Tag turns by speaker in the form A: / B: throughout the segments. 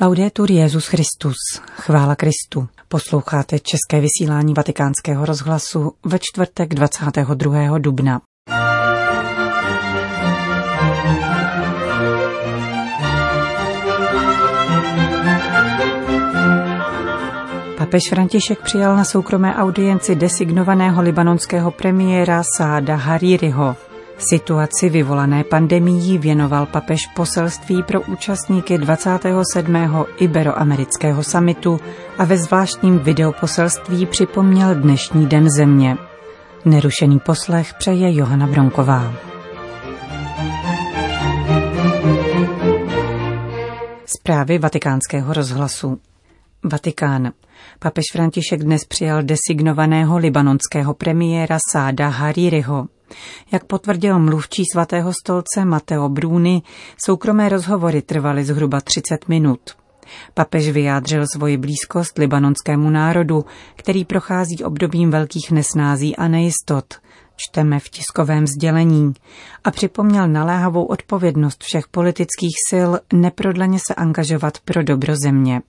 A: Laudetur Jezus Christus, chvála Kristu. Posloucháte české vysílání Vatikánského rozhlasu ve čtvrtek 22. dubna. Papež František přijal na soukromé audienci designovaného libanonského premiéra Sáda Haririho. Situaci vyvolané pandemií věnoval papež poselství pro účastníky 27. Iberoamerického samitu a ve zvláštním videoposelství připomněl dnešní den země. Nerušený poslech přeje Johana Bronková. Zprávy vatikánského rozhlasu. Vatikán. Papež František dnes přijal designovaného libanonského premiéra Sáda Haririho. Jak potvrdil mluvčí svatého stolce Mateo Bruni, soukromé rozhovory trvaly zhruba 30 minut. Papež vyjádřil svoji blízkost libanonskému národu, který prochází obdobím velkých nesnází a nejistot. Čteme v tiskovém sdělení a připomněl naléhavou odpovědnost všech politických sil neprodleně se angažovat pro dobro země.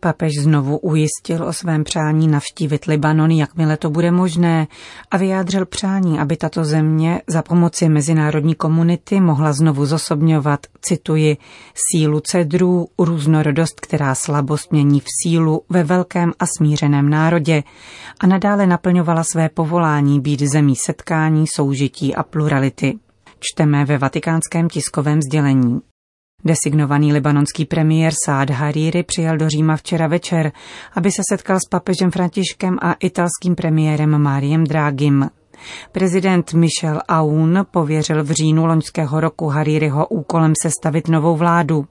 A: Papež znovu ujistil o svém přání navštívit Libanon, jakmile to bude možné, a vyjádřil přání, aby tato země za pomoci mezinárodní komunity mohla znovu zosobňovat, cituji, sílu cedrů, různorodost, která slabost mění v sílu ve velkém a smířeném národě a nadále naplňovala své povolání být zemí setkání, soužití a plurality. Čteme ve vatikánském tiskovém sdělení. Designovaný libanonský premiér Saad Hariri přijel do Říma včera večer, aby se setkal s papežem Františkem a italským premiérem Máriem Dragim. Prezident Michel Aoun pověřil v říjnu loňského roku Haririho úkolem sestavit novou vládu.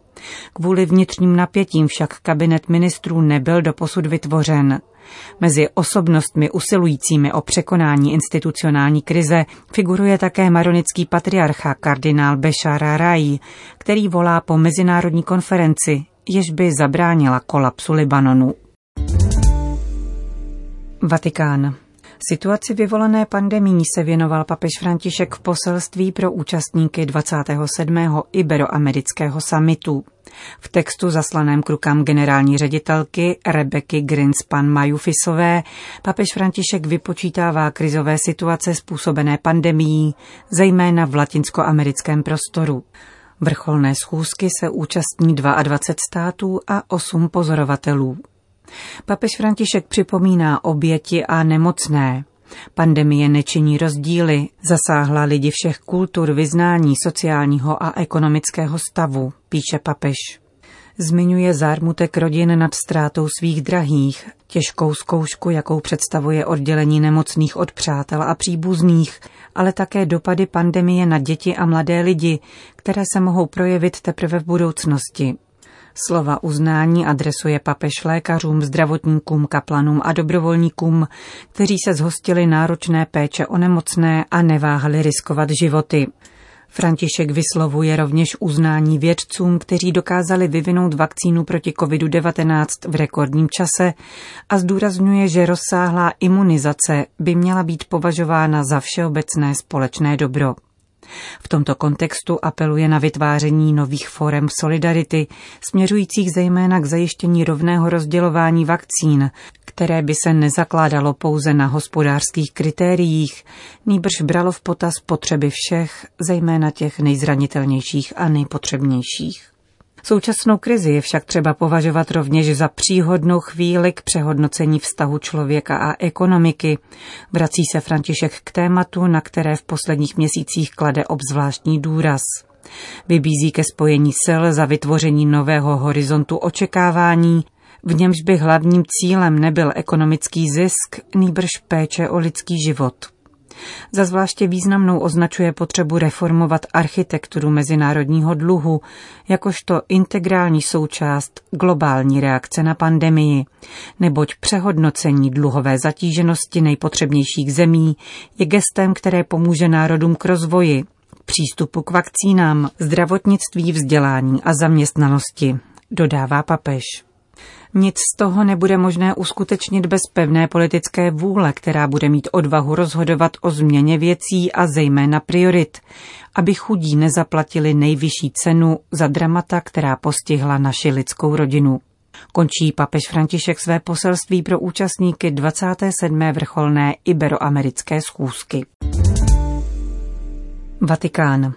A: Kvůli vnitřním napětím však kabinet ministrů nebyl doposud vytvořen. Mezi osobnostmi usilujícími o překonání institucionální krize figuruje také maronický patriarcha kardinál Bešara Rai, který volá po mezinárodní konferenci, jež by zabránila kolapsu Libanonu. Vatikán. Situaci vyvolané pandemí se věnoval papež František v poselství pro účastníky 27. Iberoamerického samitu. V textu zaslaném k rukám generální ředitelky Rebeky Grinspan Majufisové papež František vypočítává krizové situace způsobené pandemií, zejména v latinskoamerickém prostoru. Vrcholné schůzky se účastní 22 států a 8 pozorovatelů. Papež František připomíná oběti a nemocné. Pandemie nečiní rozdíly, zasáhla lidi všech kultur, vyznání, sociálního a ekonomického stavu, píše papež. Zmiňuje zármutek rodin nad ztrátou svých drahých, těžkou zkoušku, jakou představuje oddělení nemocných od přátel a příbuzných, ale také dopady pandemie na děti a mladé lidi, které se mohou projevit teprve v budoucnosti. Slova uznání adresuje papež lékařům, zdravotníkům, kaplanům a dobrovolníkům, kteří se zhostili náročné péče o nemocné a neváhali riskovat životy. František vyslovuje rovněž uznání vědcům, kteří dokázali vyvinout vakcínu proti COVID-19 v rekordním čase a zdůrazňuje, že rozsáhlá imunizace by měla být považována za všeobecné společné dobro. V tomto kontextu apeluje na vytváření nových forem solidarity, směřujících zejména k zajištění rovného rozdělování vakcín, které by se nezakládalo pouze na hospodářských kritériích, nýbrž bralo v potaz potřeby všech, zejména těch nejzranitelnějších a nejpotřebnějších. Současnou krizi je však třeba považovat rovněž za příhodnou chvíli k přehodnocení vztahu člověka a ekonomiky. Vrací se František k tématu, na které v posledních měsících klade obzvláštní důraz. Vybízí ke spojení sil za vytvoření nového horizontu očekávání, v němž by hlavním cílem nebyl ekonomický zisk, nýbrž péče o lidský život. Za zvláště významnou označuje potřebu reformovat architekturu mezinárodního dluhu, jakožto integrální součást globální reakce na pandemii, neboť přehodnocení dluhové zatíženosti nejpotřebnějších zemí je gestem, které pomůže národům k rozvoji, přístupu k vakcínám, zdravotnictví, vzdělání a zaměstnanosti, dodává papež. Nic z toho nebude možné uskutečnit bez pevné politické vůle, která bude mít odvahu rozhodovat o změně věcí a zejména priorit, aby chudí nezaplatili nejvyšší cenu za dramata, která postihla naši lidskou rodinu. Končí papež František své poselství pro účastníky 27. vrcholné iberoamerické schůzky. Vatikán.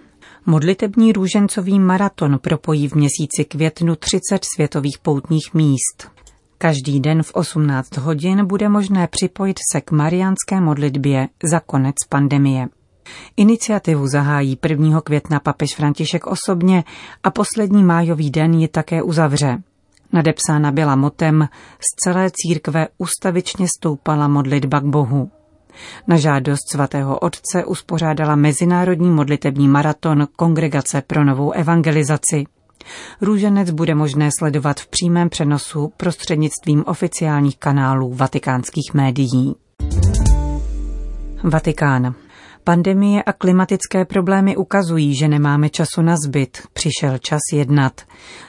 A: Modlitební růžencový maraton propojí v měsíci květnu 30 světových poutních míst. Každý den v 18 hodin bude možné připojit se k mariánské modlitbě za konec pandemie. Iniciativu zahájí 1. května papež František osobně a poslední májový den ji také uzavře. Nadepsána byla motem z celé církve ustavičně stoupala modlitba k Bohu. Na žádost svatého otce uspořádala mezinárodní modlitební maraton Kongregace pro novou evangelizaci. Růženec bude možné sledovat v přímém přenosu prostřednictvím oficiálních kanálů vatikánských médií. Vatikán. Pandemie a klimatické problémy ukazují, že nemáme času na zbyt. Přišel čas jednat,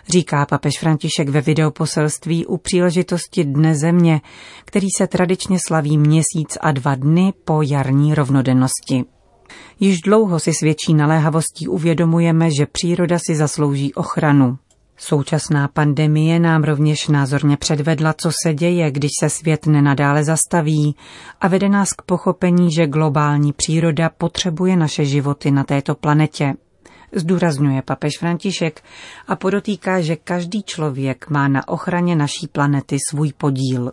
A: říká papež František ve videoposelství u příležitosti Dne země, který se tradičně slaví měsíc a dva dny po jarní rovnodennosti. Již dlouho si s větší naléhavostí uvědomujeme, že příroda si zaslouží ochranu. Současná pandemie nám rovněž názorně předvedla, co se děje, když se svět nenadále zastaví a vede nás k pochopení, že globální příroda potřebuje naše životy na této planetě. Zdůrazňuje papež František a podotýká, že každý člověk má na ochraně naší planety svůj podíl.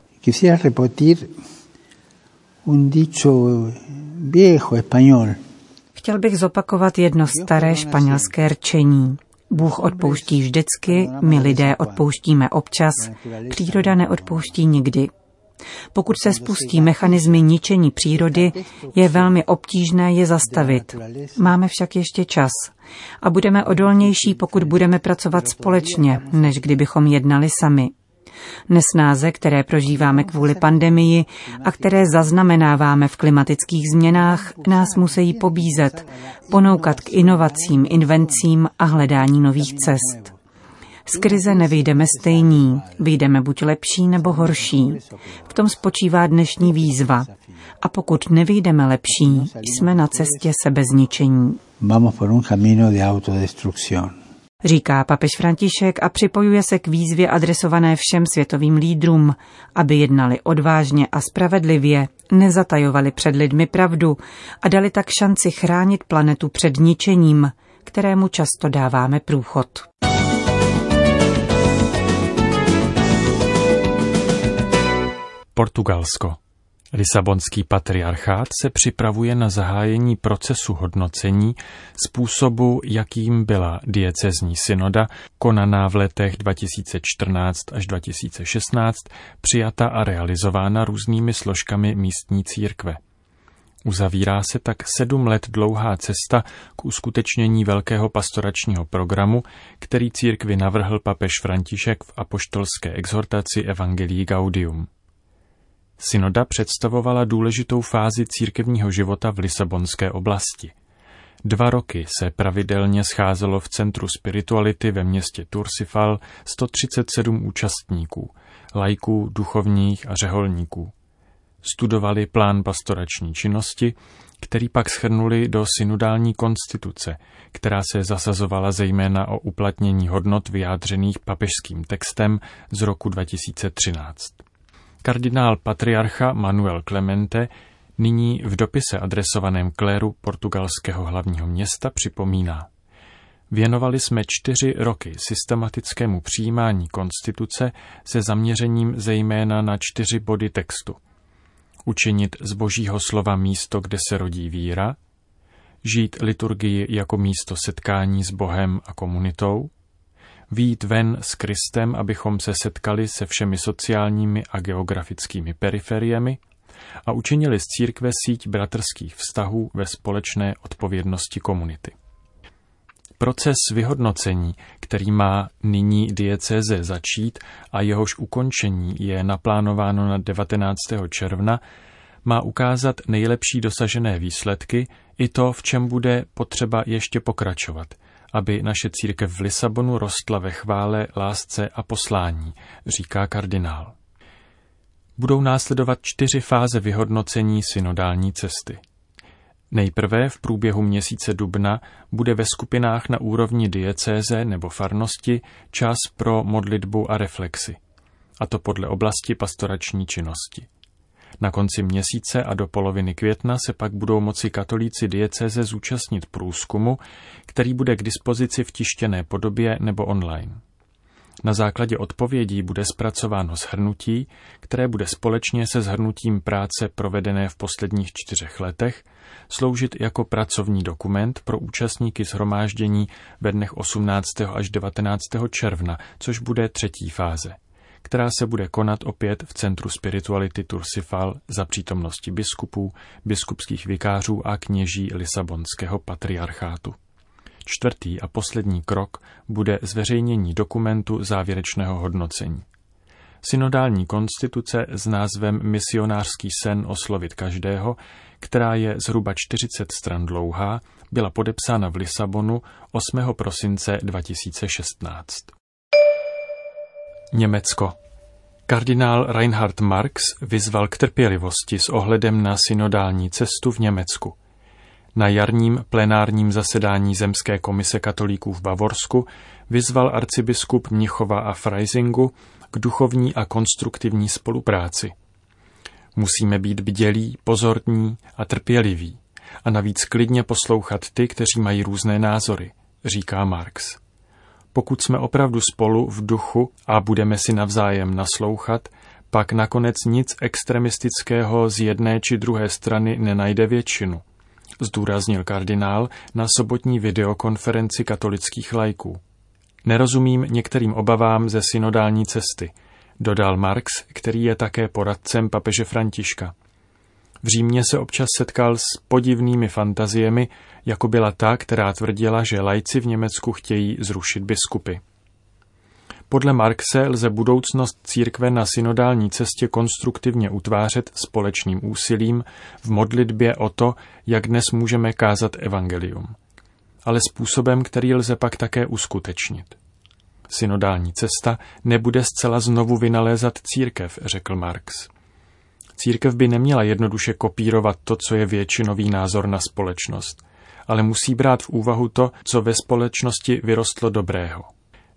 A: Chtěl bych zopakovat jedno staré španělské rčení. Bůh odpouští vždycky, my lidé odpouštíme občas, příroda neodpouští nikdy. Pokud se spustí mechanismy ničení přírody, je velmi obtížné je zastavit. Máme však ještě čas a budeme odolnější, pokud budeme pracovat společně, než kdybychom jednali sami. Nesnáze, které prožíváme kvůli pandemii a které zaznamenáváme v klimatických změnách, nás musí pobízet, ponoukat k inovacím, invencím a hledání nových cest. Z krize nevyjdeme stejní, vyjdeme buď lepší nebo horší. V tom spočívá dnešní výzva. A pokud nevyjdeme lepší, jsme na cestě sebezničení. Vamos por un camino de autodestrucción říká papež František a připojuje se k výzvě adresované všem světovým lídrům, aby jednali odvážně a spravedlivě, nezatajovali před lidmi pravdu a dali tak šanci chránit planetu před ničením, kterému často dáváme průchod.
B: Portugalsko. Lisabonský patriarchát se připravuje na zahájení procesu hodnocení způsobu, jakým byla diecezní synoda, konaná v letech 2014 až 2016, přijata a realizována různými složkami místní církve. Uzavírá se tak sedm let dlouhá cesta k uskutečnění velkého pastoračního programu, který církvi navrhl papež František v apoštolské exhortaci Evangelii Gaudium. Synoda představovala důležitou fázi církevního života v Lisabonské oblasti. Dva roky se pravidelně scházelo v Centru spirituality ve městě Tursifal 137 účastníků, lajků, duchovních a řeholníků. Studovali plán pastorační činnosti, který pak schrnuli do synodální konstituce, která se zasazovala zejména o uplatnění hodnot vyjádřených papežským textem z roku 2013. Kardinál patriarcha Manuel Clemente nyní v dopise adresovaném kléru portugalského hlavního města připomíná. Věnovali jsme čtyři roky systematickému přijímání konstituce se zaměřením zejména na čtyři body textu. Učinit z božího slova místo, kde se rodí víra, žít liturgii jako místo setkání s Bohem a komunitou, výjít ven s Kristem, abychom se setkali se všemi sociálními a geografickými periferiemi a učinili z církve síť bratrských vztahů ve společné odpovědnosti komunity. Proces vyhodnocení, který má nyní diecéze začít a jehož ukončení je naplánováno na 19. června, má ukázat nejlepší dosažené výsledky i to, v čem bude potřeba ještě pokračovat – aby naše církev v Lisabonu rostla ve chvále, lásce a poslání, říká kardinál. Budou následovat čtyři fáze vyhodnocení synodální cesty. Nejprve v průběhu měsíce dubna bude ve skupinách na úrovni diecéze nebo farnosti čas pro modlitbu a reflexy, a to podle oblasti pastorační činnosti. Na konci měsíce a do poloviny května se pak budou moci katolíci diecéze zúčastnit průzkumu, který bude k dispozici v tištěné podobě nebo online. Na základě odpovědí bude zpracováno shrnutí, které bude společně se shrnutím práce provedené v posledních čtyřech letech sloužit jako pracovní dokument pro účastníky shromáždění ve dnech 18. až 19. června, což bude třetí fáze která se bude konat opět v Centru spirituality Tursifal za přítomnosti biskupů, biskupských vikářů a kněží Lisabonského patriarchátu. Čtvrtý a poslední krok bude zveřejnění dokumentu závěrečného hodnocení. Synodální konstituce s názvem Misionářský sen oslovit každého, která je zhruba 40 stran dlouhá, byla podepsána v Lisabonu 8. prosince 2016. Německo. Kardinál Reinhard Marx vyzval k trpělivosti s ohledem na synodální cestu v Německu. Na jarním plenárním zasedání Zemské komise katolíků v Bavorsku vyzval arcibiskup Mnichova a Freisingu k duchovní a konstruktivní spolupráci. Musíme být bdělí, pozorní a trpěliví a navíc klidně poslouchat ty, kteří mají různé názory, říká Marx. Pokud jsme opravdu spolu v duchu a budeme si navzájem naslouchat, pak nakonec nic extremistického z jedné či druhé strany nenajde většinu, zdůraznil kardinál na sobotní videokonferenci katolických lajků. Nerozumím některým obavám ze synodální cesty, dodal Marx, který je také poradcem papeže Františka. V Římě se občas setkal s podivnými fantaziemi, jako byla ta, která tvrdila, že lajci v Německu chtějí zrušit biskupy. Podle Marxe lze budoucnost církve na synodální cestě konstruktivně utvářet společným úsilím v modlitbě o to, jak dnes můžeme kázat evangelium, ale způsobem, který lze pak také uskutečnit. Synodální cesta nebude zcela znovu vynalézat církev, řekl Marx. Církev by neměla jednoduše kopírovat to, co je většinový názor na společnost, ale musí brát v úvahu to, co ve společnosti vyrostlo dobrého.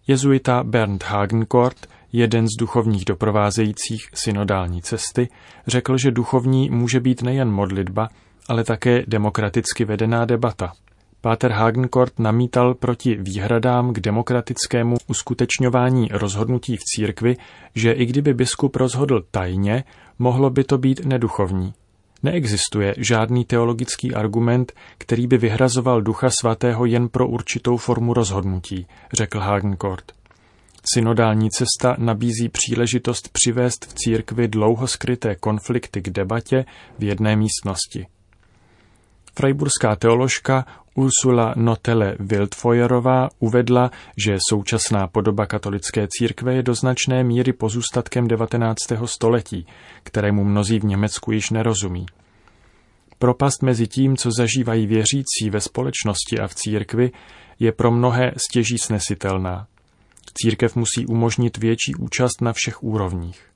B: Jezuita Bernd Hagenkort, jeden z duchovních doprovázejících synodální cesty, řekl, že duchovní může být nejen modlitba, ale také demokraticky vedená debata. Páter Hagenkort namítal proti výhradám k demokratickému uskutečňování rozhodnutí v církvi, že i kdyby biskup rozhodl tajně, mohlo by to být neduchovní. Neexistuje žádný teologický argument, který by vyhrazoval Ducha Svatého jen pro určitou formu rozhodnutí, řekl Hagenkort. Synodální cesta nabízí příležitost přivést v církvi dlouho skryté konflikty k debatě v jedné místnosti. Freiburská teoložka Ursula Notele Wildfeuerová uvedla, že současná podoba katolické církve je do značné míry pozůstatkem 19. století, kterému mnozí v Německu již nerozumí. Propast mezi tím, co zažívají věřící ve společnosti a v církvi, je pro mnohé stěží snesitelná. Církev musí umožnit větší účast na všech úrovních.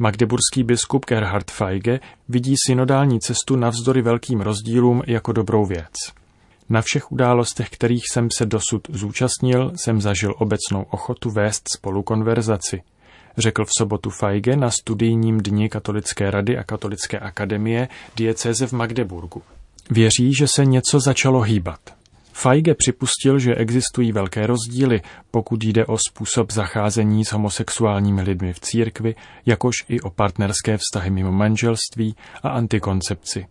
B: Magdeburský biskup Gerhard Feige vidí synodální cestu navzdory velkým rozdílům jako dobrou věc. Na všech událostech, kterých jsem se dosud zúčastnil, jsem zažil obecnou ochotu vést spolu konverzaci. Řekl v sobotu Feige na studijním dni Katolické rady a Katolické akademie diecéze v Magdeburgu. Věří, že se něco začalo hýbat. Feige připustil, že existují velké rozdíly, pokud jde o způsob zacházení s homosexuálními lidmi v církvi, jakož i o partnerské vztahy mimo manželství a antikoncepci.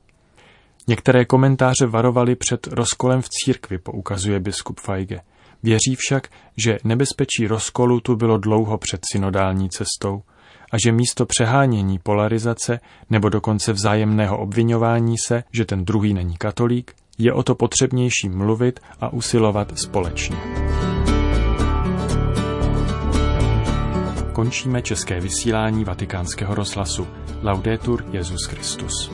B: Některé komentáře varovaly před rozkolem v církvi, poukazuje biskup Feige. Věří však, že nebezpečí rozkolu tu bylo dlouho před synodální cestou a že místo přehánění polarizace nebo dokonce vzájemného obvinování se, že ten druhý není katolík, je o to potřebnější mluvit a usilovat společně. Končíme české vysílání vatikánského rozhlasu. Laudetur Jezus Christus.